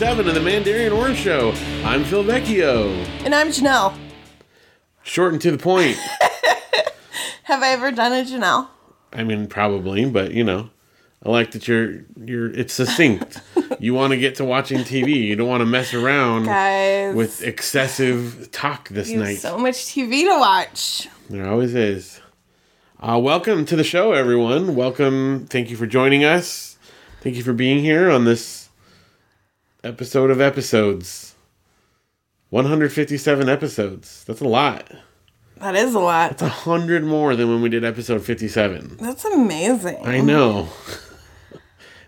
157 of the Mandarian Orange Show. I'm Phil Vecchio. And I'm Janelle. Short and to the point. Have I ever done a Janelle? I mean, probably, but you know, I like that you're you're. It's succinct. you want to get to watching TV. You don't want to mess around Guys, with excessive talk this night. so much TV to watch. There always is. Uh, welcome to the show, everyone. Welcome. Thank you for joining us. Thank you for being here on this episode of episodes. 157 episodes. That's a lot. That is a lot. It's a hundred more than when we did episode 57. That's amazing. I know.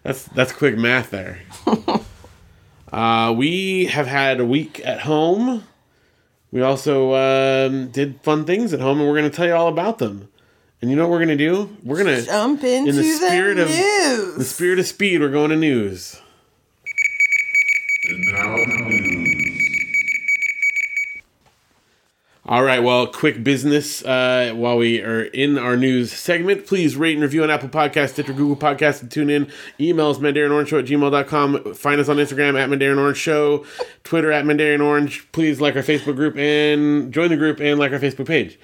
that's that's quick math there. uh, we have had a week at home. We also um, did fun things at home, and we're going to tell you all about them. And you know what we're going to do? We're going to Jump into the the, spirit of- news. the spirit of speed. We're going to news. All right, well, quick business uh, while we are in our news segment. Please rate and review on Apple Podcasts, Stitcher, Google Podcasts, and tune in. Email us, mandarianorange at gmail.com. Find us on Instagram at Mandarian Orange Show, Twitter at Mandarian Orange. Please like our Facebook group and join the group and like our Facebook page.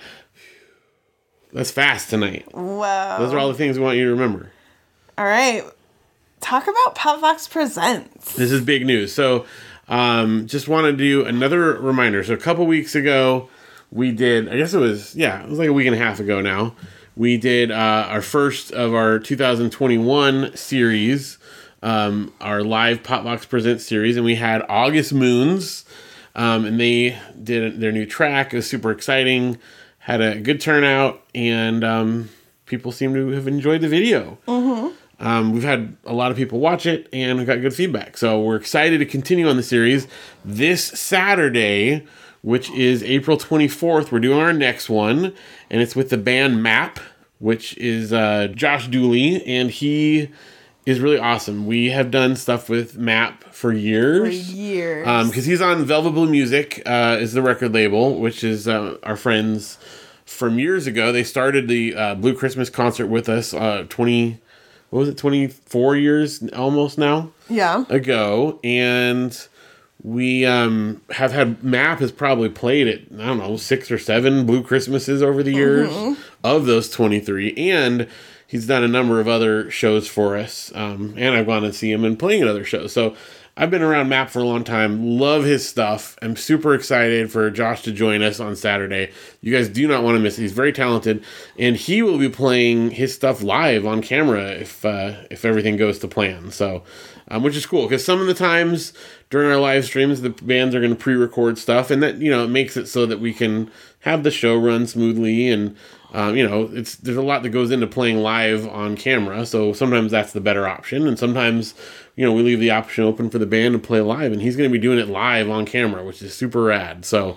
That's fast tonight. Wow. Those are all the things we want you to remember. all right. Talk about Popvox Presents. This is big news. So, um, just want to do another reminder. So, a couple weeks ago, we did, I guess it was, yeah, it was like a week and a half ago now. We did uh, our first of our 2021 series, um, our live Popvox Presents series, and we had August Moons, um, and they did their new track. It was super exciting, had a good turnout, and um, people seem to have enjoyed the video. Um, we've had a lot of people watch it and we got good feedback. So we're excited to continue on the series. This Saturday, which is April 24th, we're doing our next one, and it's with the band Map, which is uh, Josh Dooley, and he is really awesome. We have done stuff with Map for For years. years. because he's on Velvet Blue Music, uh, is the record label, which is uh, our friends from years ago. They started the uh, Blue Christmas concert with us uh, twenty, what was it, twenty four years almost now yeah. ago, and we um, have had Map has probably played it. I don't know six or seven Blue Christmases over the years of those twenty three, and he's done a number of other shows for us. Um, and I've gone to see him and playing at other shows. So I've been around Map for a long time. Love his stuff. I'm super excited for Josh to join us on Saturday. You guys do not want to miss it. He's very talented, and he will be playing his stuff live on camera if uh, if everything goes to plan. So, um, which is cool because some of the times during our live streams, the bands are going to pre-record stuff, and that you know it makes it so that we can have the show run smoothly and. Um, you know, it's there's a lot that goes into playing live on camera, so sometimes that's the better option, and sometimes, you know, we leave the option open for the band to play live, and he's going to be doing it live on camera, which is super rad. So,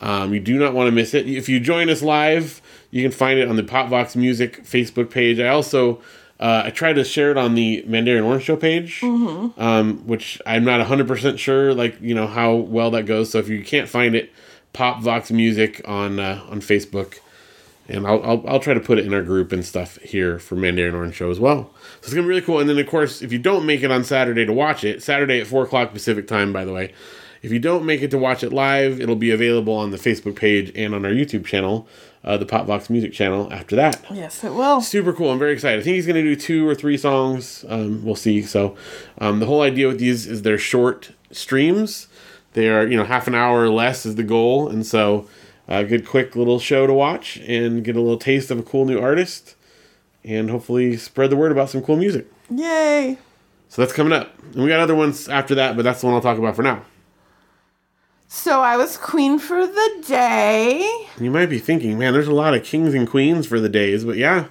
um, you do not want to miss it. If you join us live, you can find it on the Popvox Music Facebook page. I also uh, I tried to share it on the Mandarian Orange Show page, um, which I'm not 100 percent sure, like you know how well that goes. So if you can't find it, Popvox Music on uh, on Facebook and I'll, I'll, I'll try to put it in our group and stuff here for Mandarian Orange Show as well. So it's gonna be really cool. And then of course, if you don't make it on Saturday to watch it, Saturday at four o'clock Pacific time, by the way, if you don't make it to watch it live, it'll be available on the Facebook page and on our YouTube channel, uh, the Popvox Music channel. After that, Yes, it will. super cool. I'm very excited. I think he's going to do two or three songs. Um, we'll see. So, um, the whole idea with these is they're short streams. They are, you know, half an hour or less is the goal, and so a good, quick little show to watch and get a little taste of a cool new artist, and hopefully spread the word about some cool music. Yay. So that's coming up, and we got other ones after that, but that's the one I'll talk about for now. So I was queen for the day. You might be thinking, man, there's a lot of kings and queens for the days, but yeah,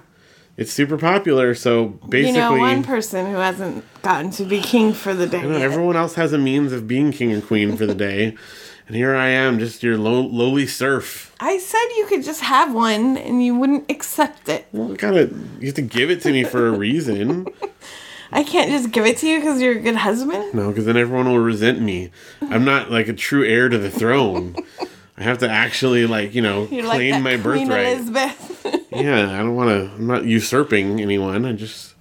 it's super popular. So basically, you know, one person who hasn't gotten to be king for the day. Know, yet. everyone else has a means of being king and queen for the day. And here I am, just your low, lowly serf. I said you could just have one and you wouldn't accept it. Well, gotta, you have to give it to me for a reason. I can't just give it to you because you're a good husband. No, because then everyone will resent me. I'm not like a true heir to the throne. I have to actually, like, you know, You're like claim that my Queen birthright. Elizabeth. Yeah, I don't want to. I'm not usurping anyone. I just,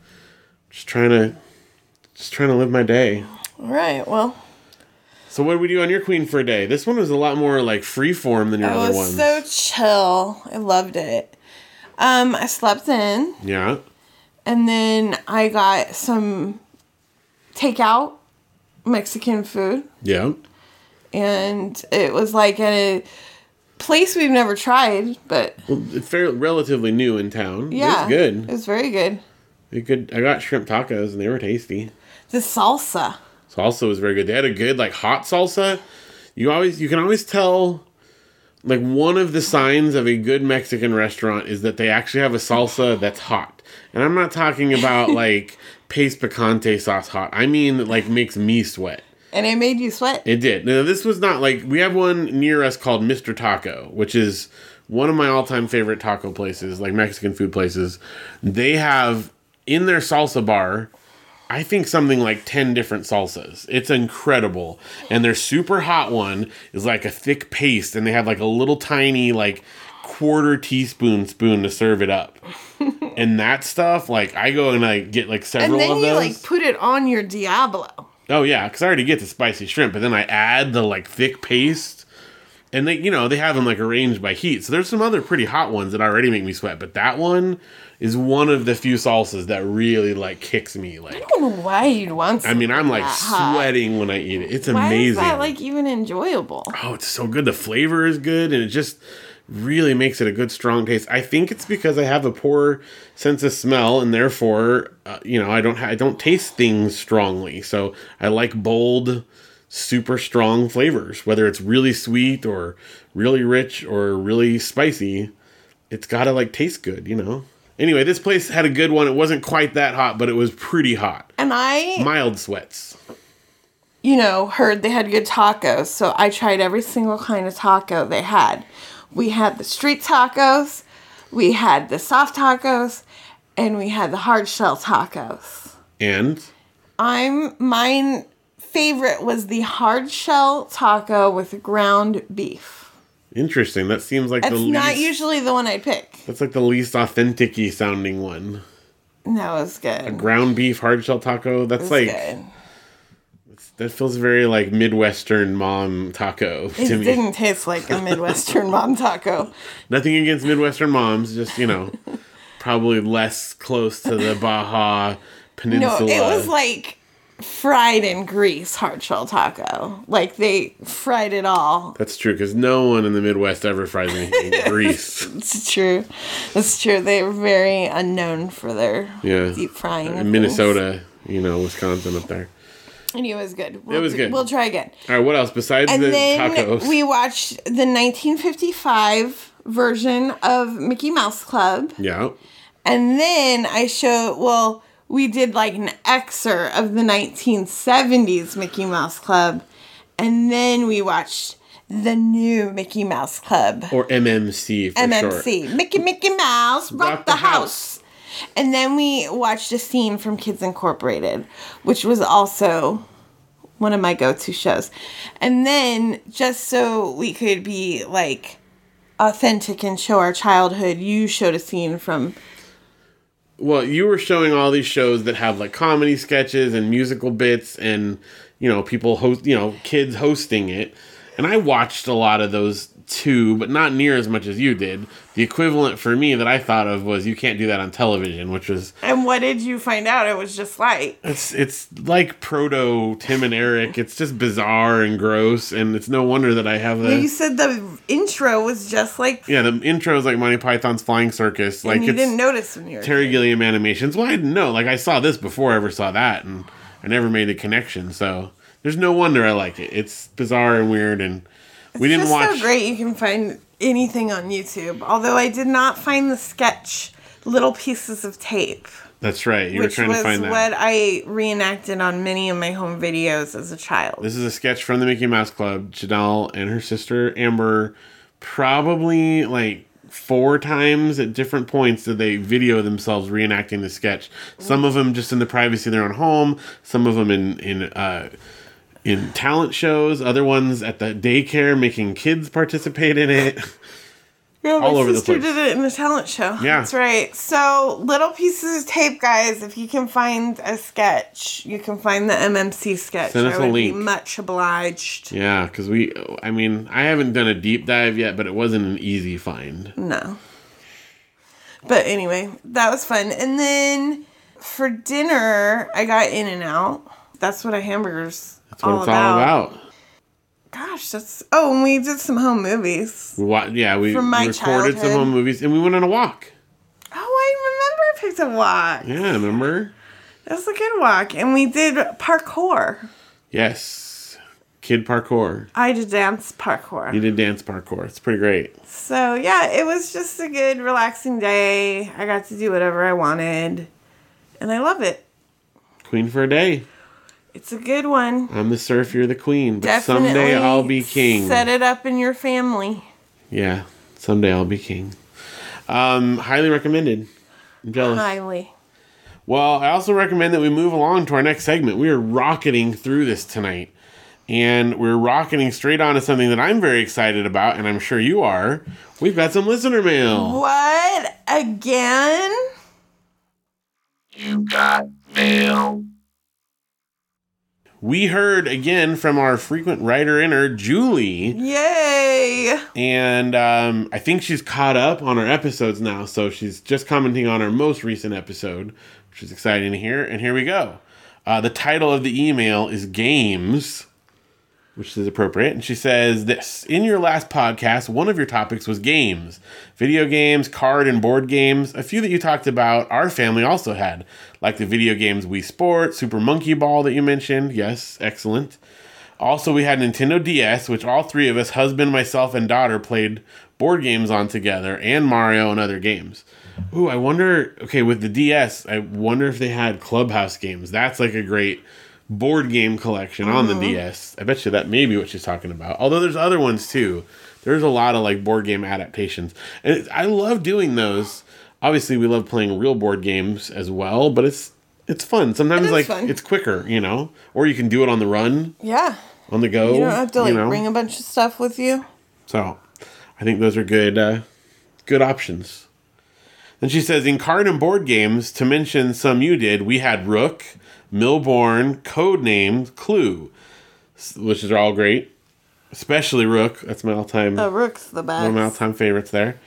just trying to just trying to live my day. All right. Well, So what did we do on your queen for a day? This one was a lot more like free form than your other one. it other was ones. so chill. I loved it. Um, I slept in, yeah. and then I got some takeout Mexican food, Yeah. and it was like a place we've never tried, but Well, it's fairly relatively new in town. yeah, It's good. It was very good. It good. I got shrimp tacos and they were tasty. The salsa. Salsa was very good. They had a good like hot salsa. You always you can always tell like one of the signs of a good Mexican restaurant is that they actually have a salsa that's hot. And I'm not talking about like paste picante sauce hot. I mean that like makes me sweat. And it made you sweat. It did. Now this was not like we have one near us called Mr. Taco, which is one of my all-time favorite taco places, like Mexican food places. They have in their salsa bar, I think something like 10 different salsas. It's incredible. And their super hot one is like a thick paste and they have like a little tiny like quarter teaspoon spoon to serve it up. and that stuff, like I go and I get like several of those. and then you like put it on your Diablo. Oh yeah, because I already get the spicy shrimp, but then I add the like thick paste, and they, you know, they have them like arranged by heat. So there's some other pretty hot ones that already make me sweat, but that one is one of the few salsas that really like kicks me. Like, I don't know why you'd want. I mean, I'm like that hot. sweating when I eat it. It's Why amazing. is that like even enjoyable? oh, it's so good. The flavor is good, and it just really makes it a good strong taste. I think it's because I have a poor sense of smell, and therefore, uh, you know, I don't ha- I don't taste things strongly. So I like bold, super strong flavors, whether it's really sweet or really rich or really spicy. It's got to like taste good, you know. Anyway, this place had a good one. It wasn't quite that hot, but it was pretty hot. And I, Mild sweats. you know, heard they had good tacos, so I tried every single kind of taco they had. We had the street tacos, we had the soft tacos, and we had the hard shell tacos. And I'm mine favorite was the hard shell taco with ground beef. interesting. That seems like That's the not least usually the one I pick. That's like the least authentic sounding one. That was good. A ground beef hard shell taco. That's like good. that feels very like Midwestern mom taco It to me. It didn't taste like a Midwestern mom taco. Nothing against Midwestern moms, just you know, probably less close to the Baja Peninsula. No, Peninsula. it was like fried in grease hard shell taco. Like they fried it all. That's true because no one in the Midwest ever fries anything in grease. It's true. It's true. They're very unknown for their Yeah, deep frying. Uh, in. Minnesota, you know, Wisconsin up there. And it was good. We'll was good. We'll try again. All right, what else besides And the then tacos? we watched the 1955 version of Mickey Mouse Club. yeah, And then I showed, well, we did like an excerpt of the 1970s Mickey Mouse Club. And then we watched the new Mickey Mouse Club. or MMC for short. MMC. Mickey Mickey Mouse rock, Rock the, the house. And then we watched a scene from Kids Incorporated, which was also one of my go-to shows. And then just so we could be like authentic and show our childhood, you showed a scene from Well, you were showing all these shows that have like comedy sketches and musical bits and you know people host you know kids hosting it. And I watched a lot of those too, but not near as much as you did. The equivalent for me that I thought of was you can't do that on television, which was And what did you find out it was just like? it's it's like proto Tim and Eric. It's just bizarre and gross and it's no wonder that I have the You said the intro was just like Yeah, the intro is like Monty Python's Flying Circus. Like you didn't notice when you were Terry Gilliam animations. Well, I didn't know. Like I saw this before I ever saw that, and I never made a connection. So there's no wonder I like it. It's bizarre and weird, and we didn't just watch. so great you can find anything on YouTube. Although I did not find the sketch little pieces of tape, That's right. You were trying to find that. what I reenacted on many of my home videos as a child. This is a sketch from the Mickey Mouse Club. Janelle and her sister Amber probably like four times at different points did they video themselves reenacting the sketch. Some of them just in the privacy of their own home. Some of them in in uh, in talent shows. Other ones at the daycare making kids participate in it. Yeah, my all over the sister place. did it in the talent show. Yeah. That's right. So, little pieces of tape, guys. If you can find a sketch, you can find the MMC sketch. Send us I a would be link. much obliged. Yeah, because we, I mean, I haven't done a deep dive yet, but it wasn't an easy find. No. But anyway, that was fun. And then for dinner, I got In and Out. That's what a hamburger's That's what all it's about. all about. Gosh, that's oh, and we did some home movies. We wa- yeah, we From my recorded some home movies and we went on a walk. Oh, I remember I picked a walk. Yeah, remember? That was a good walk, and we did parkour. Yes. Kid parkour. I did dance parkour. You did dance parkour. It's pretty great. So yeah, it was just a good, relaxing day. I got to do whatever I wanted, and I love it. Queen for a day. It's a good one. I'm the surf, you're the queen. But Definitely someday I'll be king. Set it up in your family. Yeah, someday I'll be king. Um, highly recommended. I'm jealous. Highly. Well, I also recommend that we move along to our next segment. We are rocketing through this tonight. And we're rocketing straight on to something that I'm very excited about, and I'm sure you are. We've got some listener mail. What again? You got mail. We heard again from our frequent writer inner, Julie, Yay! and um, I think she's caught up on our episodes now. So she's just commenting on our most recent episode, which is exciting to hear. And here we go. Uh, the title of the email is Games, which is appropriate. And she says this In your last podcast, one of your topics was games, video games, card and board games. A few that you talked about, our family also had, like the video games Wii Sport, Super Monkey Ball that you mentioned. Yes, excellent. Also, we had Nintendo DS, which all three of us, husband, myself, and daughter, played board games on together, and Mario and other games. Ooh, I wonder. Okay, with the DS, I wonder if they had Clubhouse games. That's like a great board game collection on the DS. I bet you that may be what she's talking about. Although there's other ones too. There's a lot of like board game adaptations, and it, I love doing those. Obviously, we love playing real board games as well, but it's it's fun. Sometimes is like fun. it's quicker, you know, or you can do it on the run Yeah. on the go. You don't have to like know? bring a bunch of stuff with you. So, I think those are good, uh, good options. Then she says, in card and board games, to mention some you did, we had Rook, Millborn, Codenames, Clue, which are all great. Especially Rook. That's my all-time The rook's the best. one of my all-time favorites there.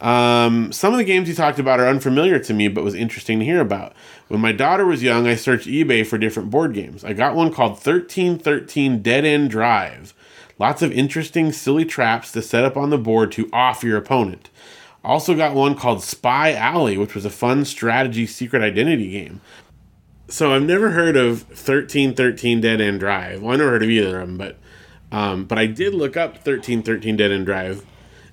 Um, some of the games you talked about are unfamiliar to me, but was interesting to hear about. When my daughter was young, I searched eBay for different board games. I got one called 1313 Dead End Drive. Lots of interesting, silly traps to set up on the board to off your opponent. Also got one called Spy Alley, which was a fun strategy secret identity game. So I've never heard of 1313 Dead End Drive. Well, I never heard of either of them, but um, but I did look up 1313 Dead End Drive.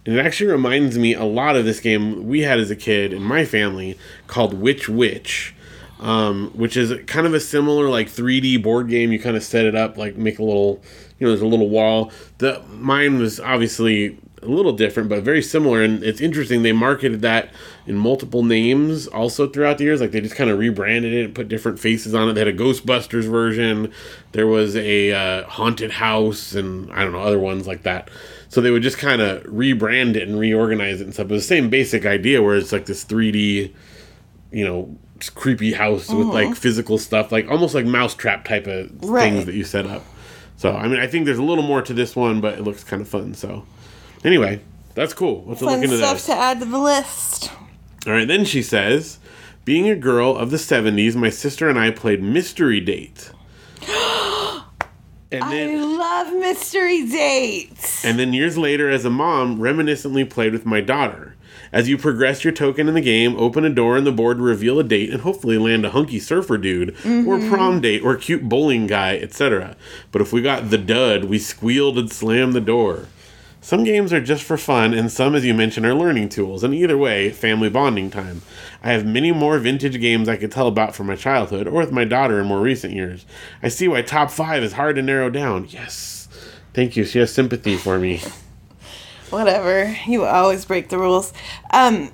And it actually reminds me a lot of this game we had as a kid in my family called Which Witch, um, which is kind of a similar like 3D board game. You kind of set it up, like make a little, you know, there's a little wall. The mine was obviously a little different, but very similar. And it's interesting they marketed that in multiple names also throughout the years. Like they just kind of rebranded it and put different faces on it. They had a Ghostbusters version. There was a uh, haunted house, and I don't know other ones like that. So they would just kind of rebrand it and reorganize it and stuff. But the same basic idea, where it's like this 3D, you know, creepy house with like physical stuff, like almost like mousetrap type of Right. things that you set up. So I mean, I think there's a little more to this one, but it looks kind of fun. So anyway, that's cool. Let's look Fun into stuff those. to add to the list. All right, then she says, being a girl of the 70s, my sister and I played Mystery Date. and I then love mystery dates. and then years later as a mom, reminiscently played with my daughter. As you progress your token in the game, open a door on the board to reveal a date and hopefully land a hunky surfer dude or mm-hmm. prom date or cute bowling guy, etc. But if we got the dud, we squealed and slammed the door. Some games are just for fun, and some, as you mentioned, are learning tools, and either way, family bonding time. I have many more vintage games I could tell about from my childhood or with my daughter in more recent years. I see why top five is hard to narrow down. Yes. Thank you. She has sympathy for me. Whatever. You always break the rules. Um,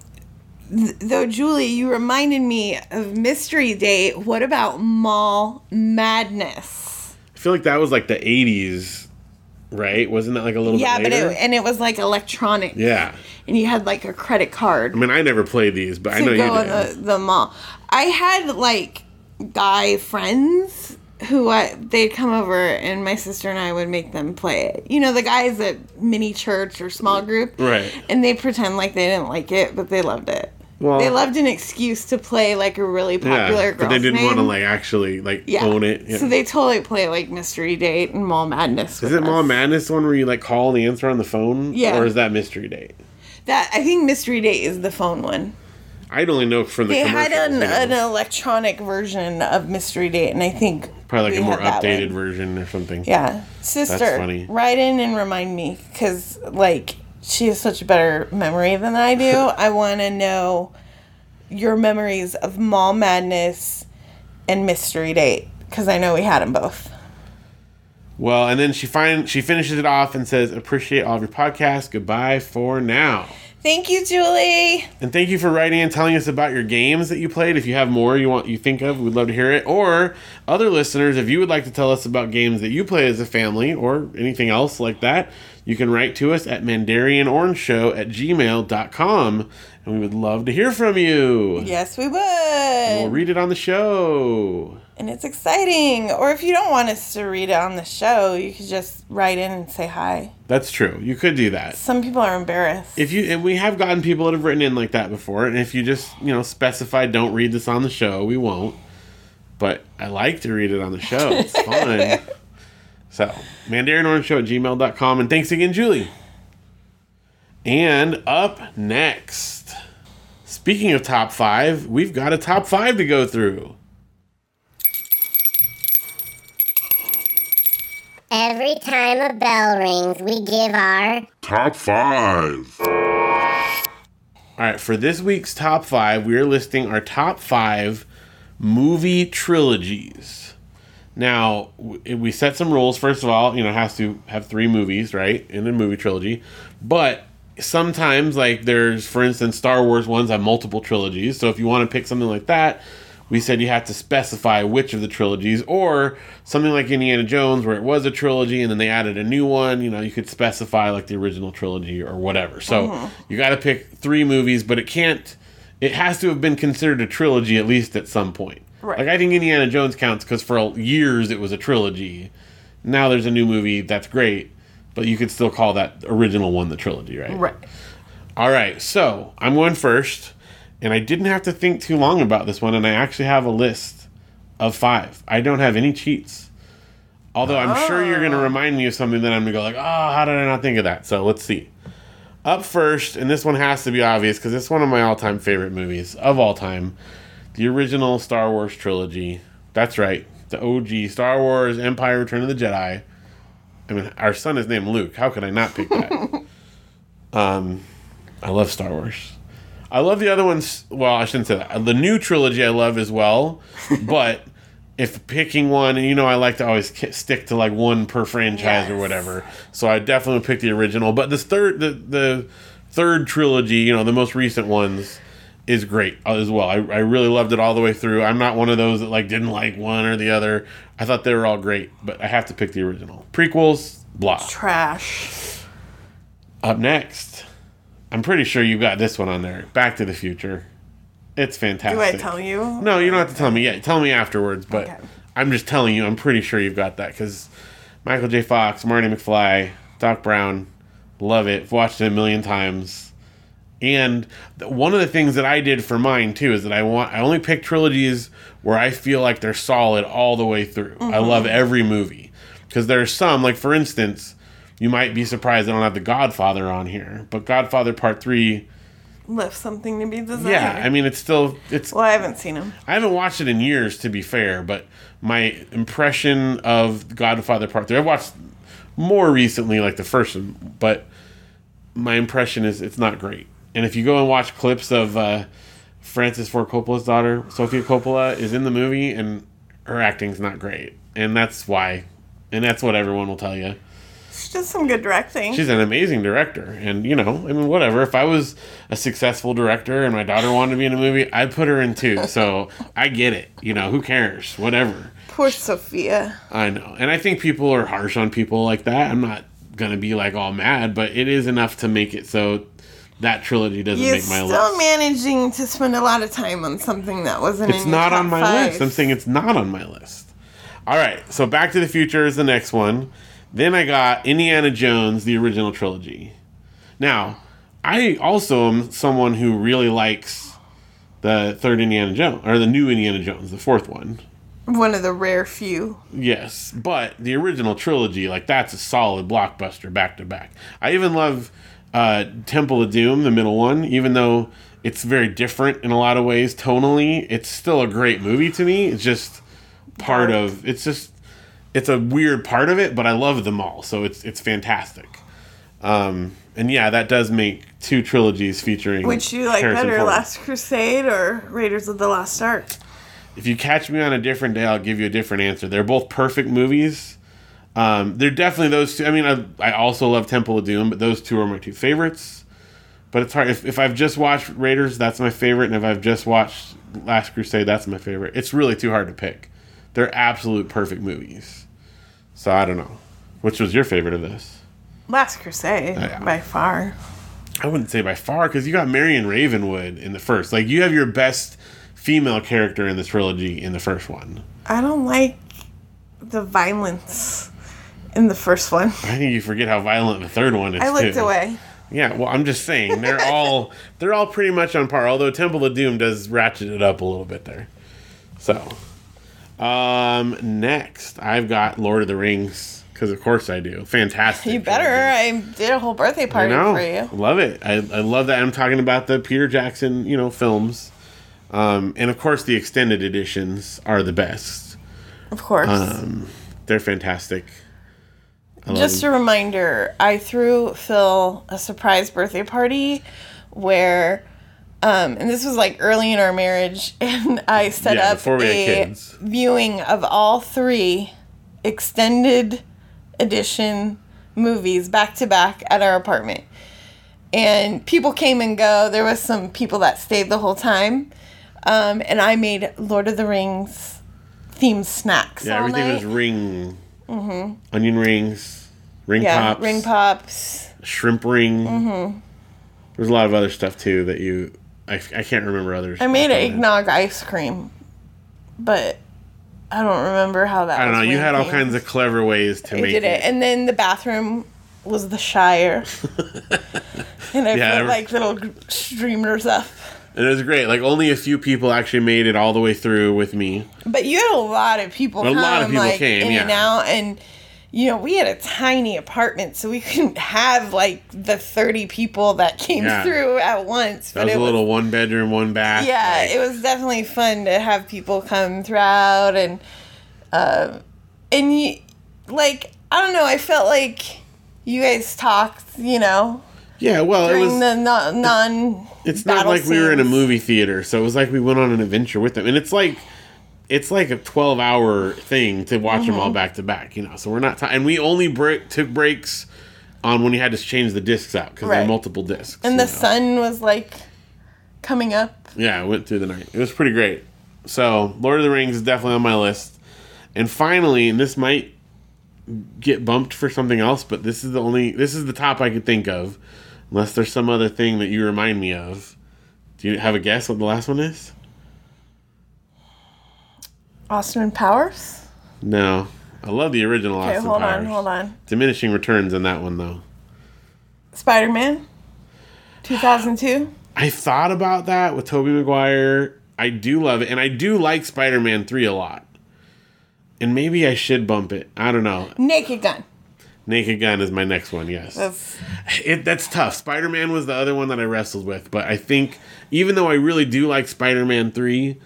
th- though, Julie, you reminded me of Mystery Date. What about Mall Madness? I feel like that was like the 80s right? Wasn't that like a little Yeah, bit but it and it was like electronic. yeah. And you had like a credit card I mean, I never played these, but I know you did. the, the mall. I had like guy friends who I, they'd come over and my sister and I would make them play it. You know, the guys at mini church or small group. Right. And they pretend like they didn't like it, but they loved it. Well- they loved an excuse to play like a really popular yeah, girl's but they didn't want to like actually like yeah. own it. Yeah. So they totally play like Mystery Date and Mall Madness. is it Mall us. Madness one where you like call the answer on the phone? Yeah. Or is that Mystery Date? That I think Mystery Date is the phone one. I'd only know from the They had an, an electronic version of Mystery Date, and I think probably like a more updated version or something. Yeah, sister, That's funny. write in and remind me because like she has such a better memory than I do. I want to know your memories of Mall Madness and Mystery Date because I know we had them both. Well, and then she find she finishes it off and says, "Appreciate all of your podcasts. Goodbye for now." Thank you, Julie. And thank you for writing and telling us about your games that you played. If you have more you want you think of, we'd love to hear it. Or other listeners, if you would like to tell us about games that you play as a family or anything else like that, you can write to us at mandarianorangeshow at gmail.com and we would love to hear from you. Yes, we would. We'll read it on the show. and it's exciting. Or if you don't want us to read it on the show, you could just write in and say hi. That's true. You could do that. Some people are embarrassed. If you and we have gotten people that have written in like that before, and if you just you know specify don't read this on the show, we won't. But I like to read it on the show. It's fun. So mandarianorangeshow at gmail.com and thanks again, Julie. And up next. Speaking of top five, we've got a top five to go through. Every time a bell rings, we give our Top 5. All right, for this week's top five, we are listing our top five movie trilogies. Now, we set some rules. First of all, you know, it has to have three movies, right, in a movie trilogy. But sometimes, like, there's, for instance, Star Wars ones have multiple trilogies. So if you want to pick something like that, we said you have to specify which of the trilogies, or something like Indiana Jones, where it was a trilogy and then they added a new one. You know, you could specify like the original trilogy or whatever. So uh-huh. you got to pick three movies, but it can't. It has to have been considered a trilogy at least at some point. Right. Like I think Indiana Jones counts because for years it was a trilogy. Now there's a new movie that's great, but you could still call that original one the trilogy, right? right. All right, so I'm going first, and I didn't have to think too long about this one, and I actually have a list of five. I don't have any cheats. Although I'm sure you're going to oh. remind me of something that I'm going to go like, oh, how did I not think of that? So let's see. Up first, and this one has to be obvious because it's one of my all-time favorite movies of all time, the original Star Wars trilogy. That's right, the OG Star Wars Empire: Return of the Jedi. I mean, our son is named Luke. How could I not pick that? um, I love Star Wars. I love the other ones. Well, I shouldn't say that. The new trilogy I love as well. But if picking one, and you know, I like to always stick to like one per franchise or whatever. So I definitely pick the original. But this third, the the third trilogy, you know, the most recent ones, is great uh, as well. I, I really loved it all the way through. I'm not one of those that like didn't like one or the other. I thought they were all great, but I have to pick the original. Prequels, blah. Trash. Up next, I'm pretty sure you've got this one on there. Back to the Future. It's fantastic. Do I tell you? No, you don't have to tell me yet. Tell me afterwards. But Okay. I'm just telling you. I'm pretty sure you've got that because Michael J. Fox, Marty McFly, Doc Brown, love it. I've watched it a million times. And th- one of the things that I did for mine too is that I want I only pick trilogies where I feel like they're solid all the way through. I mm-hmm. love every movie because there are some like for instance, you might be surprised I don't have The Godfather on here, but Godfather Part Three, Left something to be desired. yeah, I mean it's still it's well, I haven't seen him. I haven't watched it in years, to be fair, but my impression of Godfather Part 3, I've watched more recently, like the first one, but my impression is it's not great. And if you go and watch clips of uh, Francis Ford Coppola's daughter, Sofia Coppola, is in the movie, and her acting's not great. And that's why. And that's what everyone will tell you. She does some good directing. She's an amazing director, and you know, I mean, whatever. If I was a successful director and my daughter wanted to be in a movie, I'd put her in too. So I get it. You know, who cares? Whatever. Poor Sofia. I know, and I think people are harsh on people like that. I'm not gonna be like all mad, but it is enough to make it so that trilogy doesn't You're make my list. I'm still managing to spend a lot of time on something that wasn't. It's not on my five. list. I'm saying it's not on my list. All right, so Back to the Future is the next one. Then I got Indiana Jones, the original trilogy. Now, I also am someone who really likes the third Indiana Jones, or the new Indiana Jones, the fourth one. one of the rare few. Yes, but the original trilogy, like that's a solid blockbuster back to back. I even love uh, Temple of Doom, the middle one, even though it's very different in a lot of ways tonally. It's still a great movie to me. It's just part of. It's just it's a weird part of it, but I love them all, so it's it's fantastic. Um, and yeah, that does make two trilogies featuring. Which you like Harrison better, Ford. Last Crusade or Raiders of the Lost Ark? if you catch me on a different day, I'll give you a different answer. They're both perfect movies. Um, they're definitely those two. I mean, I, I also love Temple of Doom, but those two are my two favorites. But it's hard. If, if I've just watched Raiders, that's my favorite. And if I've just watched Last Crusade, that's my favorite. It's really too hard to pick. They're absolute perfect movies. So I don't know. Which was your favorite of this? Last Crusade, yeah. by far. I wouldn't say by far because you got Marion Ravenwood in the first. Like, you have your best female character in the trilogy in the first one. I don't like the violence in the first one. I think you forget how violent the third one is. I looked too. away. Yeah, well, I'm just saying they're all they're all pretty much on par. Although Temple of Doom does ratchet it up a little bit there. So, um, next I've got Lord of the Rings because of course I do. Fantastic. You better. I did a whole birthday party for you. Love it. I, I love that. I'm talking about the Peter Jackson, you know, films. Um, and of course, the extended editions are the best. Of course. Um, they're fantastic. Just a reminder, I threw Phil a surprise birthday party where um, and this was like early in our marriage and I set Yeah, up before we had a viewing of all three extended edition movies back to back at our apartment. And people came and go. There was some people that stayed the whole time. Um, and I made Lord of the Rings themed snacks. yeah, everything night. was ring, onion rings, ring Mm-hmm. yeah, pops, ring pops. shrimp ring. Mm-hmm. There's a lot of other stuff too that you. I, I can't remember others. I made off the an top of my head. eggnog ice cream, but I don't remember how that. I don't know. You had all kinds of clever ways to I make did it, and then the bathroom was the Shire, and I Yeah, put like little streamers up. And it was great. Like only a few people actually made it all the way through with me. But you had a lot of people. A come, lot of people like, came, in and yeah. out, and you know we had a tiny apartment, so we couldn't have like the thirty people that came Yeah. through at once. That was it a little one bedroom, one bath. yeah, like- it was definitely fun to have people come throughout and uh, and you like I don't know, I felt like you guys talked, you know, yeah. Well, it was. the non, non it's not like we were in a movie theater, so it was like we went on an adventure with them, and it's like. It's like a twelve-hour thing to watch them Mm-hmm. all back to back, you know. So we're not, ti and we only break took breaks on when you had to change the discs out because there Right. were multiple discs. and the know. sun was like coming up. Yeah, I went through the night. It was pretty great. So, Lord of the Rings is definitely on my list. And finally, and this might get bumped for something else, but this is the only this is the top I could think of, unless there's some other thing that you remind me of. Do you have a guess what the last one is? Austin Powers? No. I love the original Okay, Austin hold Powers. on, hold on. Diminishing returns in that one though. Spider Man? 2002? I thought about that with Tobey Maguire. I do love it, and I do like Spider-Man 3 a lot. And maybe I should bump it. I don't know. Naked Gun. Naked Gun is my next one. Yes, That's it, that's tough. Spider Man was the other one that I wrestled with, but I think even though I really do like Spider Man three,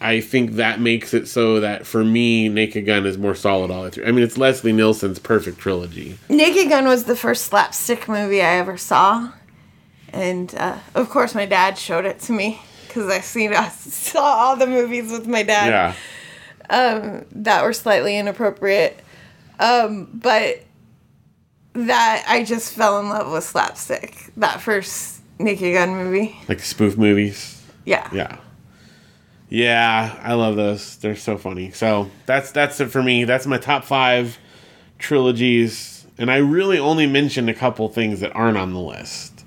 I think that makes it so that for me, Naked Gun is more solid all the way through. I mean, it's Leslie Nielsen's perfect trilogy. Naked Gun was the first slapstick movie I ever saw, and uh, of course my dad showed it to me because I seen I saw all the movies with my dad Yeah, that were slightly inappropriate, um, but that I just fell in love with slapstick. That first Naked Gun movie, like spoof movies. yeah, Yeah, yeah, I love those. They're so funny. So that's that's it for me. That's my top five trilogies. And I really only mentioned a couple things that aren't on the list.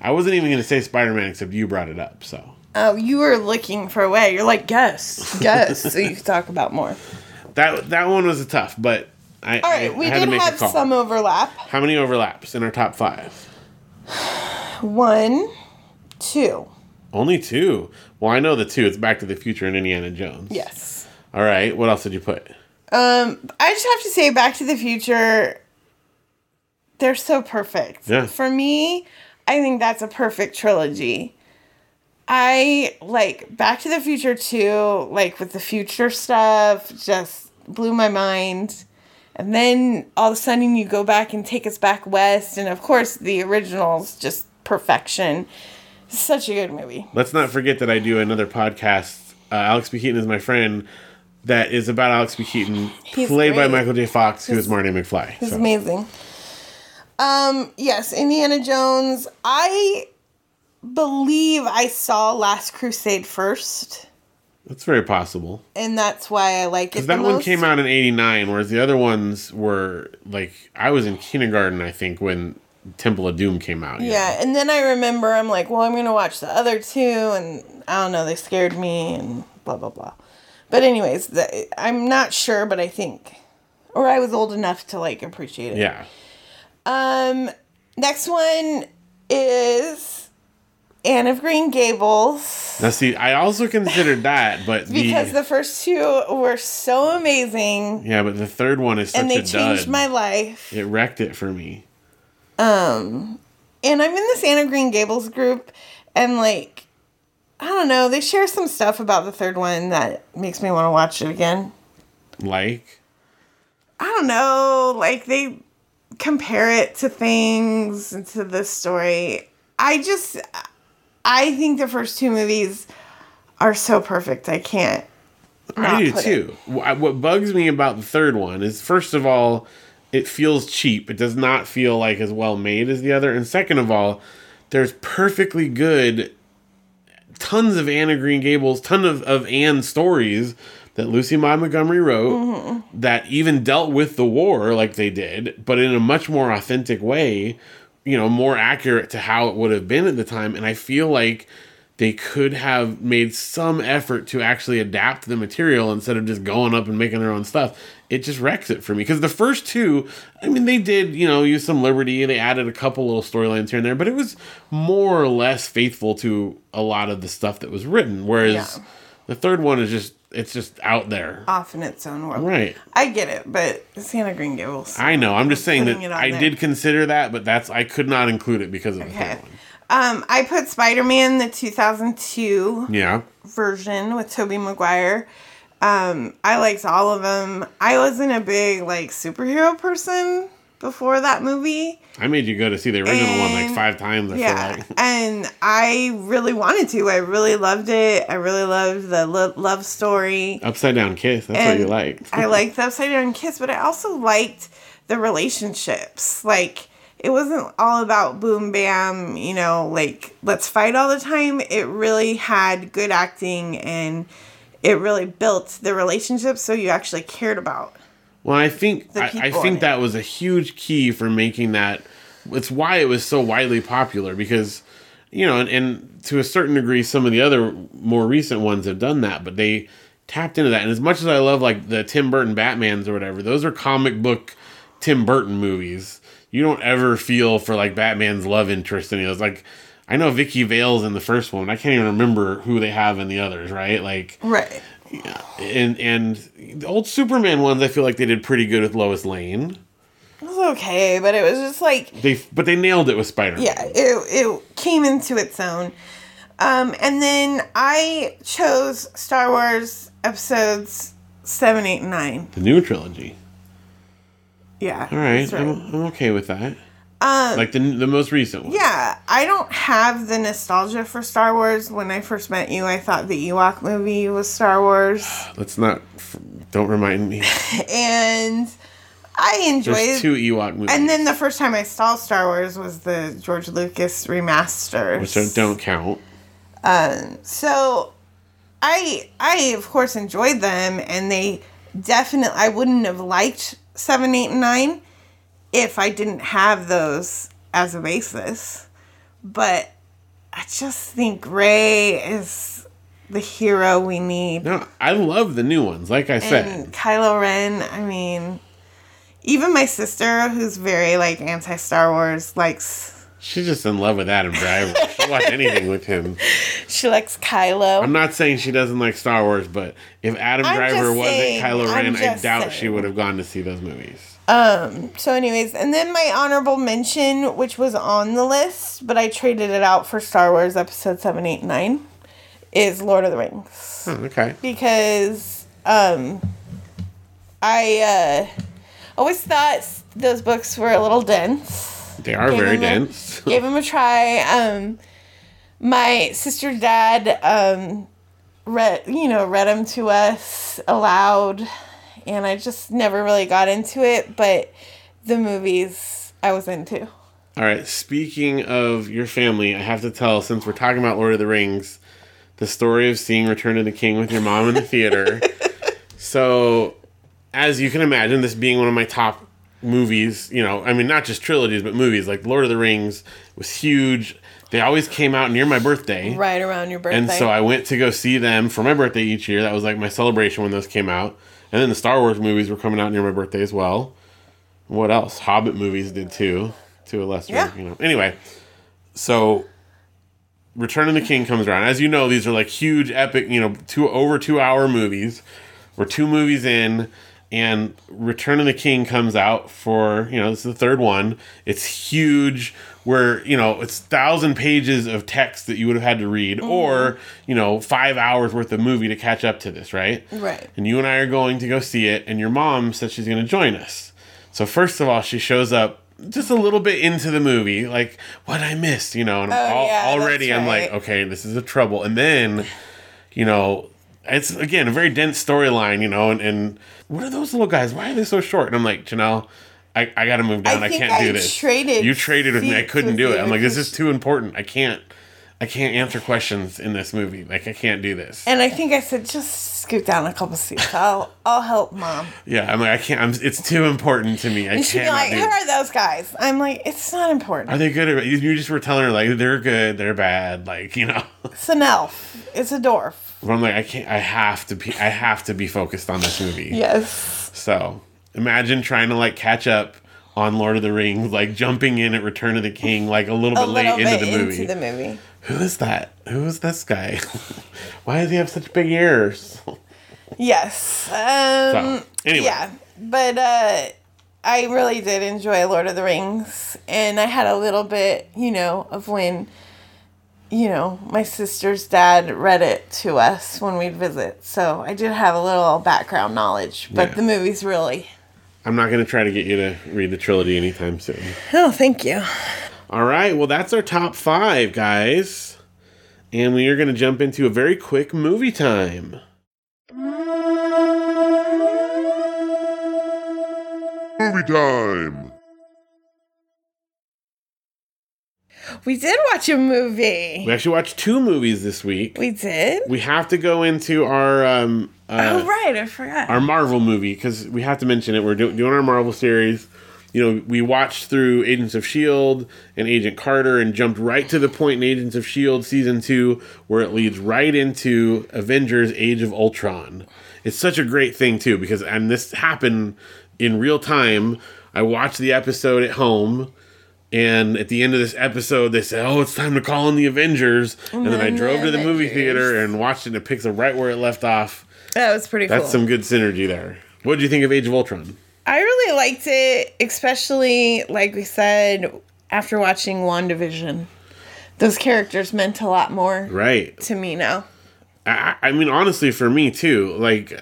I wasn't even going to say Spider Man except you brought it up. So Oh, you were looking for a way. You're like, guess, guess, so you can talk about more. that that one was a tough, but I, All right, I, we did have some overlap. How many overlaps in our top five? One, two. Only two. Well, I know the two. It's Back to the Future and Indiana Jones. Yes. All right. What else did you put? Um, I just have to say, Back to the Future, they're so perfect. Yeah. For me, I think that's a perfect trilogy. I like Back to the Future too. like with the future stuff, just blew my mind. And then all of a sudden you go back and take us back west. And of course, the original's just perfection. It's such a good movie. Let's not forget that I do another podcast. Uh, Alex P. Keaton is my friend. That is about Alex P. Keaton, He's played by. Michael J. Fox, who is Marty McFly. It's So, amazing. Um, yes, Indiana Jones. I believe I saw Last Crusade first, That's very possible. and that's why I like it. That one most. came out in '89, whereas the other ones were like I was in kindergarten, I think, when Temple of Doom came out. Yeah, know? and then I remember I'm like, well, I'm gonna watch the other two, and I don't know, they scared me, and blah blah blah. But anyways, the, I'm not sure, but I think, or I was old enough to like appreciate it. yeah. Um, next one is Anne of Green Gables. Now, see, I also considered that, but because the first two were so amazing yeah, but the third one is such and they changed dud. my life. it wrecked it for me. Um, and I'm in this Anne of Green Gables group and like I don't know, they share some stuff about the third one that makes me want to watch it again. Like, I don't know, like they compare it to things and to this story. I just I think the first two movies are so perfect. I can't. I do too. Wh- What bugs me about the third one is, first of all, it feels cheap. It does not feel like as well made as the other. And second of all, there's perfectly good, tons of Anne of Green Gables, ton of, of Anne stories that Lucy Maud Montgomery wrote mm-hmm. that even dealt with the war like they did, but in a much more authentic way, you know, more accurate to how it would have been at the time. And I feel like they could have made some effort to actually adapt the material instead of just going up and making their own stuff. It just wrecks it for me because the first two, I mean, they did you know use some liberty. They added a couple little storylines here and there, but it was more or less faithful to a lot of the stuff that was written. Whereas Yeah. the third one is just it's just out there, Off in its own world. right? I get it, but Santa Green Gables. I know. I'm just saying that Putting it on I there. did consider that, but that's I could not include it because of the Okay. third one. Um, I put Spider Man the 2002 Yeah. version with Tobey Maguire. Um, I liked all of them. I wasn't a big like superhero person before that movie. I made you go to see the original one like five times. I Yeah, like. and I really wanted to. I really loved it. I really loved the lo- love story. Upside down kiss. That's what you like. I liked the upside down kiss, but I also liked the relationships. Like it wasn't all about boom bam, you know, like let's fight all the time. It really had good acting and it really built the relationships so you actually cared about. Well, I think I, I think that was a huge key for making that. It's why it was so widely popular because, you know, and, and to a certain degree, some of the other more recent ones have done that, but they tapped into that. And as much as I love like the Tim Burton Batman's or whatever, those are comic book Tim Burton movies. You don't ever feel for like Batman's love interest in those. Like, I know Vicki Vale's in the first one. I can't even remember who they have in the others, right? Like, Right. And and the old Superman ones, I feel like they did pretty good with Lois Lane. It was okay, but it was just like They but they nailed it with Spider. Man. Yeah, it it came into its own. Um, and then I chose Star Wars episodes seven, eight, and nine. the new trilogy. Yeah. All right, right. I'm, I'm okay with that. Um, Like the the most recent one. yeah, I don't have the nostalgia for Star Wars. When I first met you, I thought the Ewok movie was Star Wars, Let's not. Don't remind me. and I enjoyed. There's two Ewok movies. and then the first time I saw Star Wars was the George Lucas remasters. which don't- don't count. So I I of course enjoyed them and they definitely I wouldn't have liked 7 8 and 9 if I didn't have those as a basis. But I just think Rey is the hero we need. No, I love the new ones. Like I said, And Kylo Ren, I mean, even my sister, who's very like anti Star Wars, likes she's just in love with Adam Driver. She'll watch anything with him. she likes Kylo. I'm not saying she doesn't like Star Wars, but if Adam I'm Driver wasn't saying, Kylo Ren, I doubt she would have gone to see those movies. So, anyways, and then my honorable mention, which was on the list, but I traded it out for Star Wars Episode Seven, Eight, Nine, is Lord of the Rings Oh, okay. because um, I uh, always thought those books were a little dense. They are Gave very them a- dense. Gave them a try. Um, my sister dad um, read, you know, read them to us aloud, and I just never really got into it. But the movies I was into. All right. Speaking of your family, I have to tell, since we're talking about Lord of the Rings, the story of seeing Return of the King with your mom in the theater. so, as you can imagine, this being one of my top movies, you know, I mean, not just trilogies, but movies like Lord of the Rings was huge. They always came out near my birthday. Right around your birthday. And so I went to go see them for my birthday each year. That was like my celebration when those came out. And then the Star Wars movies were coming out near my birthday as well. What else? Hobbit movies did too, to a lesser, Yeah. you know. Anyway, so Return of the King comes around. As you know, these are like huge, epic, you know, two over two hour movies. We're two movies in, and Return of the King comes out for you know this is the third one. It's huge. Where you know it's thousand pages of text that you would have had to read, mm-hmm. or you know five hours worth of movie to catch up to this, right? Right. And you and I are going to go see it, and your mom said she's going to join us. So first of all, she shows up just a little bit into the movie, like what I missed, you know, and Oh, yeah, already that's I'm like, okay, this is a trouble. And then, you know, it's again a very dense storyline, you know, and, and what are those little guys? Why are they so short? And I'm like, Janelle, I, I gotta move down. I, think can't I do this. traded you traded with me. I couldn't do it. I'm like, this is too important. I can't I can't answer questions in this movie. Like I can't do this. and I think I said, just scoot down a couple seats. I'll I'll help mom. Yeah, I'm like, I can't I'm it's too important to me. I And she'd be can't like, who are those guys? I'm like, it's not important. Are they good or you just were telling her like they're good, they're bad, like, you know. It's an elf. It's a dwarf. But I'm like, I can't I have to be I have to be focused on this movie. Yes. So imagine trying to like catch up on Lord of the Rings, like jumping in at Return of the King, like a little A bit late little into the movie. into the movie. Who is that? Who is this guy? Why does he have such big ears? Yes. Um, So, anyway. Yeah. But uh, I really did enjoy Lord of the Rings. And I had a little bit, you know, of when, you know, my sister's dad read it to us when we'd visit. So I did have a little background knowledge. But Yeah. the movie's really. I'm not going to try to get you to read the trilogy anytime soon. Oh, thank you. All right, well, that's our top five, guys. And we are going to jump into a very quick movie time. Movie time. We did watch a movie. We actually watched two movies this week. We did? We have to go into our um, uh, oh, right. I forgot. our Marvel movie because we have to mention it. We're do- doing our Marvel series. You know, we watched through Agents of S.H.I.E.L.D. And Agent Carter and jumped right to the point in Agents of S.H.I.E.L.D. season two where it leads right into Avengers Age of Ultron. It's such a great thing, too, because, and this happened in real time. I watched the episode at home. And at the end of this episode, they said, "Oh, it's time to call in the Avengers." And, then I then the drove to the movie theater and watched it. and It picks up right where it left off. that was pretty That's cool. some good synergy there. What did you think of Age of Ultron? I really liked it, especially like we said after watching WandaVision. Those characters meant a lot more Right. to me now. I, I mean, honestly, for me too. Like,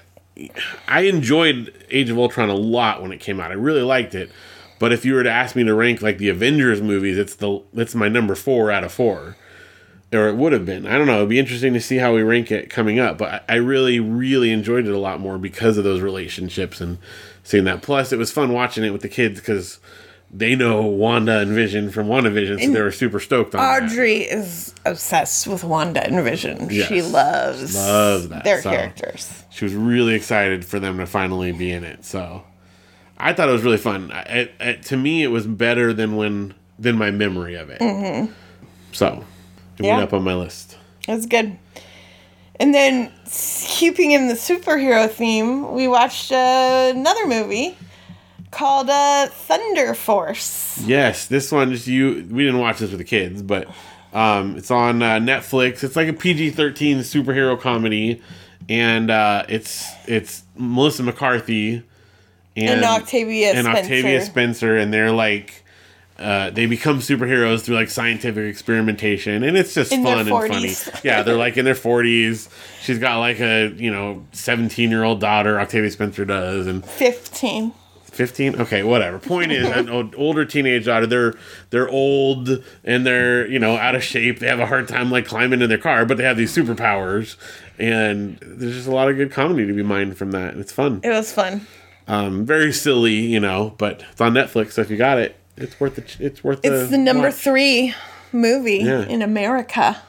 I enjoyed Age of Ultron a lot when it came out. I really liked it. But if you were to ask me to rank like the Avengers movies, it's the it's my number four out of four, or it would have been. I don't know. It'd be interesting to see how we rank it coming up. But I, I really, really enjoyed it a lot more because of those relationships and seeing that. Plus, it was fun watching it with the kids because they know Wanda and Vision from WandaVision, so they were super stoked on that. Audrey is obsessed with Wanda and Vision. She loves, Loves that, their so. characters. she was really excited for them to finally be in it. So, I thought it was really fun. I, it, it, to me, it was better than when than my memory of it. Mm-hmm. So, it Yeah. went up on my list. That's good. And then, keeping in the superhero theme, we watched uh, another movie called uh, Thunder Force. Yes, this one just you. We didn't watch this with the kids, but um, it's on uh, Netflix. It's like a PG thirteen superhero comedy, and uh, it's it's Melissa McCarthy and, And Octavia and Spencer. Octavia Spencer, and they're like. Uh, they become superheroes through like scientific experimentation, and it's just In fun and funny. Yeah, they're like in their forties. She's got like a you know seventeen year old daughter. Octavia Spencer does, and 15. 15 okay whatever point is an older teenage daughter they're they're old and they're you know out of shape they have a hard time like climbing in their car but they have these superpowers and there's just a lot of good comedy to be mined from that and it's fun It was fun. Um very silly you know but it's on netflix so if you got it it's worth the it's worth It's the number watch. three movie Yeah. in America.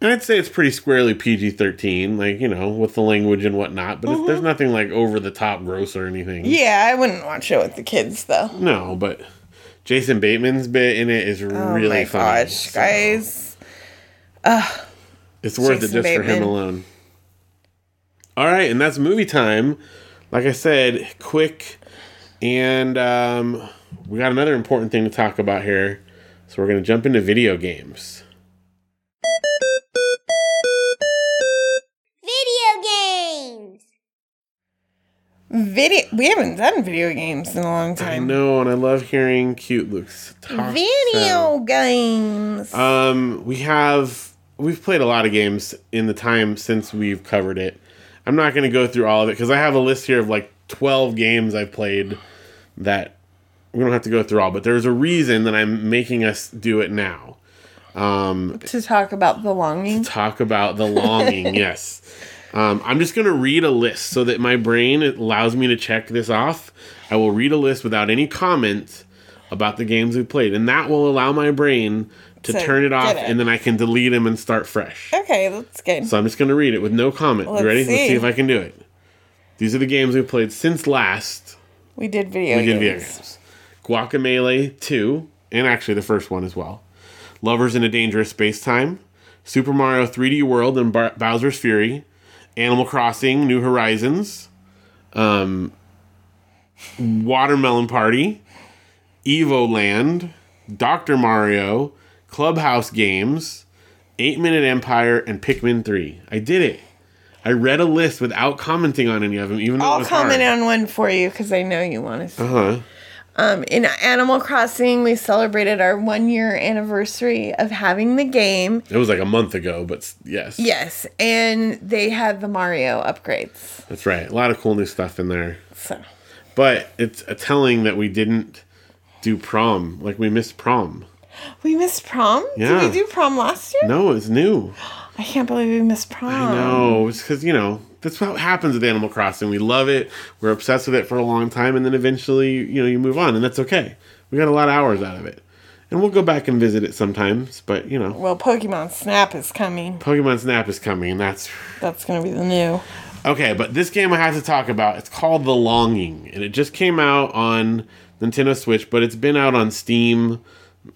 And I'd say it's pretty squarely PG-13 like you know with the language and whatnot but it's, there's nothing like over the top gross or anything Yeah, I wouldn't watch it with the kids though. no but Jason Bateman's bit in it is Oh really my funny gosh, so- guys. It's worth Jason it just for him alone. All right, and that's movie time. Like I said, quick, and um, we got another important thing to talk about here. So we're gonna jump into video games. Video games. Video. We haven't done video games in a long I time. know, and I love hearing cute Luke's talk. Video games. Um, we have we've played a lot of games in the time since we've covered it. I'm not gonna go through all of it because I have a list here of like 12 games I've played that we don't have to go through all, but there's a reason that I'm making us do it now. Um, to talk about the longing. talk about the longing, yes. Um, I'm just going to read a list so that my brain allows me to check this off. I will read a list without any comment about the games we played, and that will allow my brain to So, turn it off, and then I can delete them and start fresh. Okay, that's good. So I'm just going to read it with no comment. Let's you ready? Let's see. see if I can do it. These are the games we played since last we did video we did games. video games. Guacamelee 2, and actually the first one as well. Lovers in a Dangerous Space Time, Super Mario 3D World and Bar- Bowser's Fury, Animal Crossing New Horizons, um, Watermelon Party, Evoland, Dr. Mario, Clubhouse Games, 8 Minute Empire, and Pikmin 3. I did it. I read a list without commenting on any of them, even though it I'll was comment hard. on one for you because I know you want to. Uh-huh. Um, in Animal Crossing, we celebrated our one year anniversary of having the game. It was like a month ago, but yes. Yes, and they had the Mario upgrades. That's right. A lot of cool new stuff in there. So But it's a telling that we didn't do prom. Like we missed prom. We missed prom. Yeah. Did we do prom last year? No, it's new. I can't believe we missed prom. No, it's because, you know, that's what happens with Animal Crossing. We love it. We're obsessed with it for a long time. And then eventually, you know, you move on. And that's okay. We got a lot of hours out of it. And we'll go back and visit it sometimes. But, you know, Well, Pokemon Snap is coming. Pokemon Snap is coming. And that's That's gonna be the new. Okay, but this game I have to talk about. It's called The Longing, and it just came out on Nintendo Switch, but it's been out on Steam.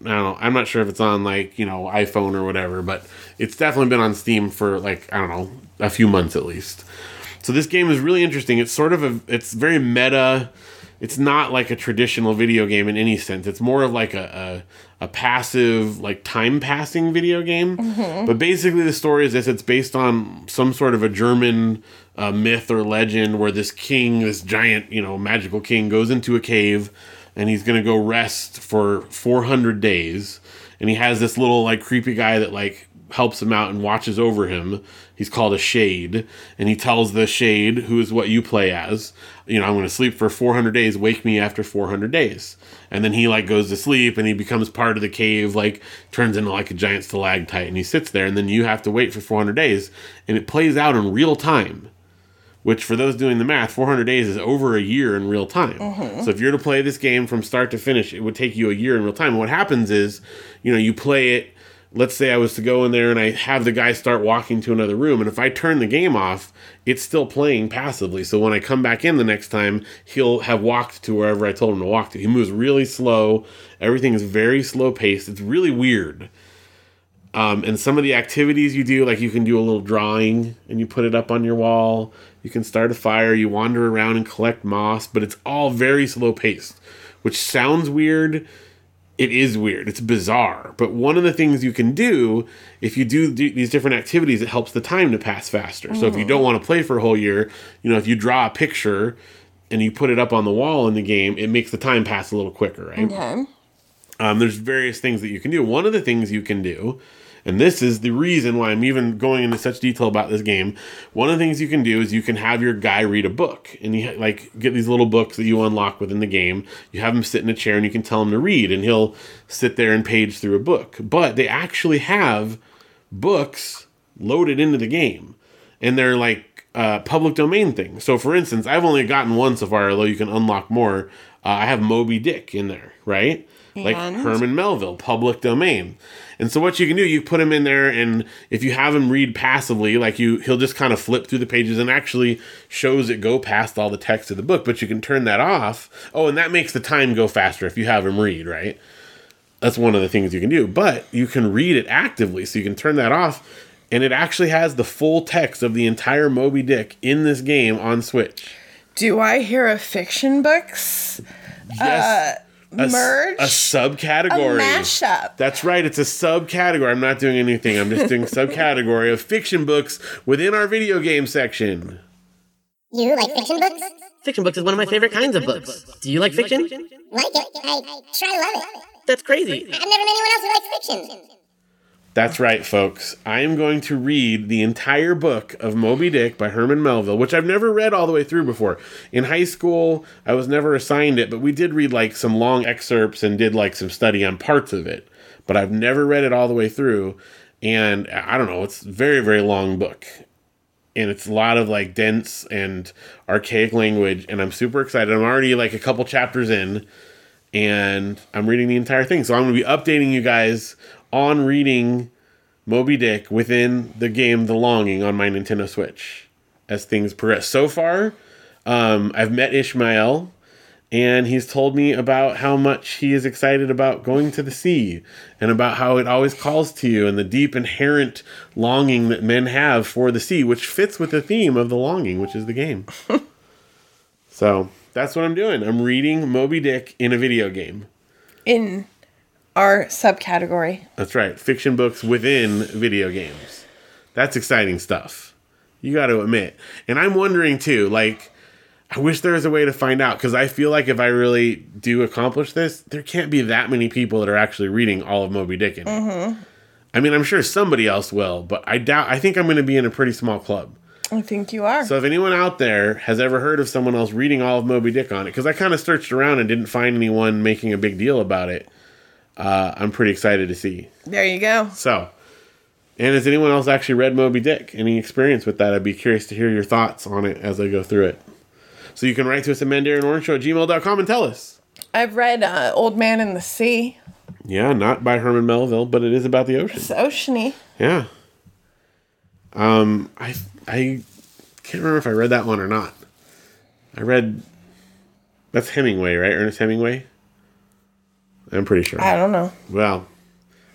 I don't know. I'm not sure if it's on like you know iPhone or whatever, but it's definitely been on Steam for like I don't know a few months at least. So this game is really interesting. It's sort of a. It's very meta. It's not like a traditional video game in any sense. It's more of like a a, a passive like time passing video game. But basically, the story is this: it's based on some sort of a German uh, myth or legend where this king, this giant you know magical king, goes into a cave and he's gonna go rest for 400 days. And he has this little like creepy guy that like helps him out and watches over him. He's called a shade, and he tells the shade, who is what you play as, you know, I'm going to sleep for 400 days. Wake me after 400 days. And then he like goes to sleep, and he becomes part of the cave, like turns into like a giant stalactite, and he sits there. And then you have to wait for 400 days, and it plays out in real time which for those doing the math, 400 days is over a year in real time. Mm-hmm. So if you're to play this game from start to finish, it would take you a year in real time. what happens is, you know, you play it let's say I was to go in there and I have the guy start walking to another room, and if I turn the game off, it's still playing passively. So when I come back in the next time, he'll have walked to wherever I told him to walk to. He moves really slow. Everything is very slow paced. It's really weird. Um, and some of the activities you do, like you can do a little drawing and you put it up on your wall. You can start a fire. You wander around and collect moss, but it's all very slow paced, which sounds weird it is weird. It's bizarre. But one of the things you can do if you do th- these different activities, it helps the time to pass faster. So if you don't want to play for a whole year, you know, if you draw a picture and you put it up on the wall in the game, it makes the time pass a little quicker, right? Okay. Um, there's various things that you can do. One of the things you can do, and this is the reason why I'm even going into such detail about this game. One of the things you can do is you can have your guy read a book, and you like get these little books that you unlock within the game. You have him sit in a chair, and you can tell him to read, and he'll sit there and page through a book. But they actually have books loaded into the game, and they're like uh, public domain things. So, for instance, I've only gotten one so far, although you can unlock more. Uh, I have Moby Dick in there, right? Like Herman Melville, public domain. And so what you can do, you put him in there, and if you have him read passively, like you, he'll just kind of flip through the pages and actually shows it go past all the text of the book. But you can turn that off. Oh, and that makes the time go faster if you have him read, right? That's one of the things you can do. But you can read it actively, so you can turn that off, and it actually has the full text of the entire Moby Dick in this game on Switch. Do I hear a fiction books? Yes, uh, a, s- merge? a subcategory, A mashup. That's right. It's a subcategory. I'm not doing anything. I'm just doing subcategory of fiction books within our video game section. You like fiction books? Fiction books is one of my favorite kinds of books. Do you like fiction? Like it? I try love it. That's crazy. I've never met anyone else who likes fiction. That's right, folks. I am going to read the entire book of Moby Dick by Herman Melville, which I've never read all the way through before. In high school, I was never assigned it, but we did read like some long excerpts and did like some study on parts of it. But I've never read it all the way through. And I don't know, it's a very, very long book. And it's a lot of like dense and archaic language. And I'm super excited. I'm already like a couple chapters in and I'm reading the entire thing. So I'm going to be updating you guys on reading Moby Dick within the game The Longing on my Nintendo Switch as things progress. So far, um, I've met Ishmael, and he's told me about how much he is excited about going to the sea and about how it always calls to you and the deep inherent longing that men have for the sea, which fits with the theme of The Longing, which is the game. so that's what I'm doing. I'm reading Moby Dick in a video game. In our subcategory. That's right. Fiction books within video games. That's exciting stuff. You got to admit. And I'm wondering too, like, I wish there was a way to find out because I feel like if I really do accomplish this, there can't be that many people that are actually reading all of Moby Dick it. Mm-hmm. I mean, I'm sure somebody else will, but I doubt, I think I'm going to be in a pretty small club. I think you are. So if anyone out there has ever heard of someone else reading all of Moby Dick on it, because I kind of searched around and didn't find anyone making a big deal about it, uh, I'm pretty excited to see. there you go. So, and has anyone else actually read Moby Dick? Any experience with that? I'd be curious to hear your thoughts on it as I go through it. So you can write to us at mandarianorangeshow at gmail.com and tell us. I've read uh, Old Man in the Sea. Yeah, not by Herman Melville, but it is about the ocean. It's oceany. Yeah. Um, I I can't remember if I read that one or not. I read that's Hemingway, right? Ernest Hemingway. I'm pretty sure. I don't know. Well,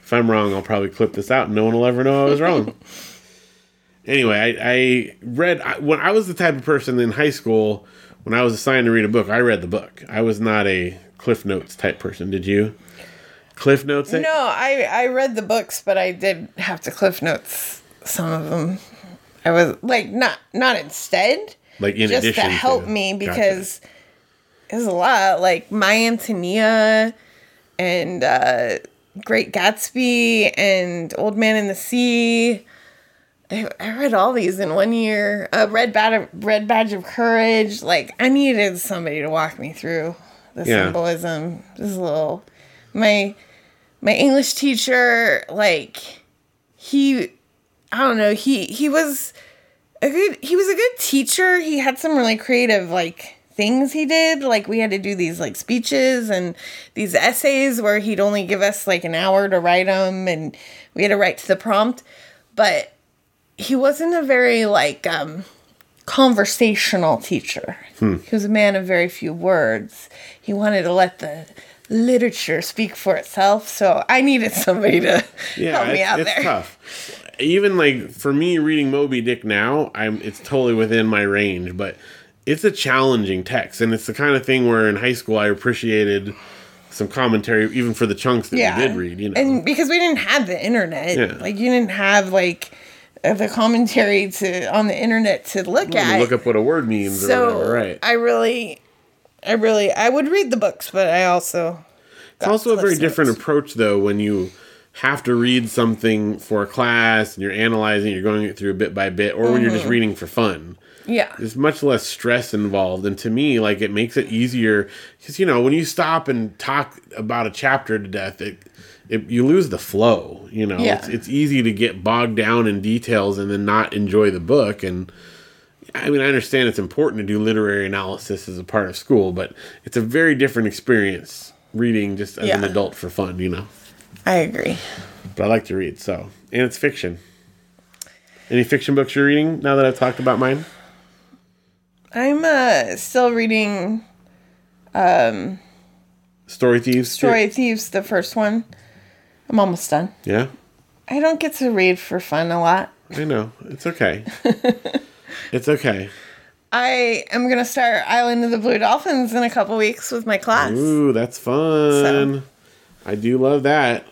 if I'm wrong, I'll probably clip this out and no one will ever know I was wrong. anyway, I, I read, I, when I was the type of person in high school, when I was assigned to read a book, I read the book. I was not a Cliff Notes type person. Did you? Cliff Notes it? No, I I read the books, but I did have to cliff notes some of them. I was like not not instead, Like in just to help to- me Gotcha. because there's a lot like My Antonia and uh, Great Gatsby and Old Man in the Sea. I, I read all these in one year. Uh, Red Badge, Red Badge of Courage. Like I needed somebody to walk me through the Yeah. symbolism. This a little my my English teacher. Like he, I don't know. He he was a good he was a good teacher. He had some really creative like things he did. Like we had to do these like speeches and these essays where he'd only give us like an hour to write them and we had to write to the prompt. But he wasn't a very like um conversational teacher. He was a man of very few words. He wanted to let the literature speak for itself. So I needed somebody to Yeah, help me it's, out it's there. tough. Even like for me reading Moby Dick now, I'm it's totally within my range, but it's a challenging text, and it's the kind of thing where in high school I appreciated some commentary, even for the chunks that we did read. You know, And because we didn't have the internet, Yeah. like you didn't have like uh, the commentary to on the internet to look You at. look up what a word means or so whatever, right? I really, I really, I would read the books, but I also. It's also a very different approach, though, when you have to read something for a class and you're analyzing, you're going it through bit by bit, or when you're Mm-hmm. just reading for fun. Yeah. There's much less stress involved, and to me, like it makes it easier because you know when you stop and talk about a chapter to death, it, it you lose the flow. You know, Yeah. it's, it's easy to get bogged down in details and then not enjoy the book. And I mean, I understand it's important to do literary analysis as a part of school, but it's a very different experience reading just as an adult for fun. You know, I agree. but I like to read, so and it's fiction. Any fiction books you're reading now that I've talked about mine? I'm uh still reading Story Thieves. Story Thieves, the first one. I'm almost done. Yeah. I don't get to read for fun a lot. I know. It's okay. it's okay. I am gonna start Island of the Blue Dolphins in a couple weeks with my class. Ooh, that's fun. I do love that.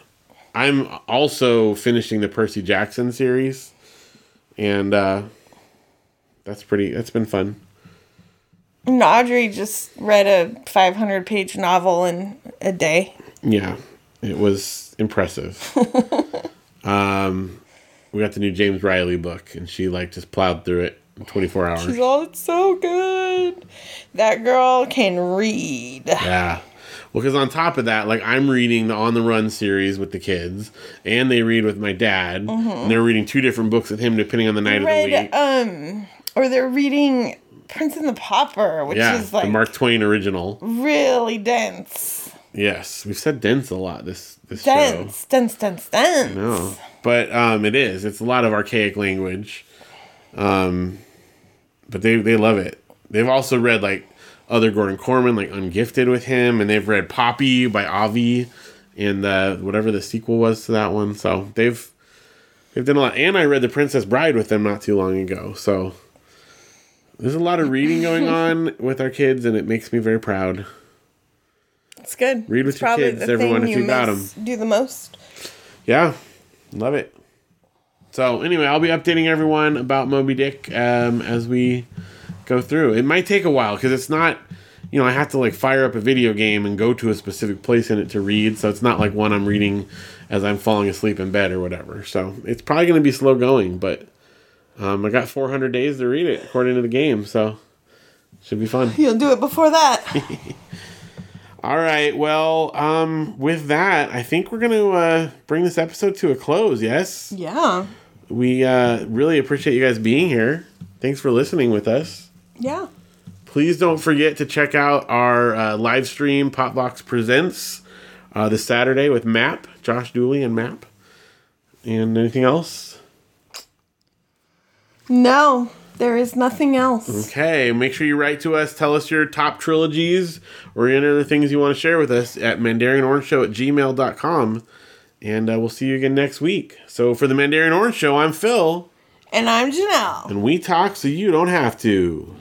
I'm also finishing the Percy Jackson series. And uh that's pretty that's been fun. And Audrey just read a 500 page novel in a day. Yeah. It was impressive. um we got the new James Riley book and she like just plowed through it in 24 hours. She's all, it's so good. That girl can read. Yeah. Well, because on top of that, like I'm reading the On the Run series with the kids, and they read with my dad, and they're reading two different books with him depending on the night of the week. um, or they're reading Prince and the Pauper, which yeah, is like the Mark Twain original. really dense. Yes, we've said dense a lot this this Dense, dense, dense, dense. show. No, but um, it is. It's a lot of archaic language. Um, but they they love it. They've also read like other Gordon Korman, like Ungifted with him, and they've read Poppy by Avi, and uh, whatever the sequel was to that one. So they've they've done a lot. And I read The Princess Bride with them not too long ago. So there's a lot of reading going on with our kids, and it makes me very proud. It's good. Read with It's your kids, everyone, if you got miss- Do the most. Yeah, love it. So anyway, I'll be updating everyone about Moby Dick um, as we go through. It might take a while because it's not, you know, I have to like fire up a video game and go to a specific place in it to read. So it's not like one I'm reading as I'm falling asleep in bed or whatever. So it's probably going to be slow going, but um, I got 400 days to read it according to the game. So should be fun. You'll do it before that. All right. Well, um, with that, I think we're going to uh, bring this episode to a close. Yes. yeah. We uh, really appreciate you guys being here. Thanks for listening with us. Yeah. Please don't forget to check out our uh, live stream, Popvox Presents, uh, this Saturday with Map, Josh Dooley and Map. And anything else? No, there is nothing else. Okay, make sure you write to us. Tell us your top trilogies or any other things you want to share with us at mandarianorangeshow at gmail.com. And uh, we'll see you again next week. So for the Mandarian Orange Show, I'm Phil. And I'm Janelle. And we talk so you don't have to.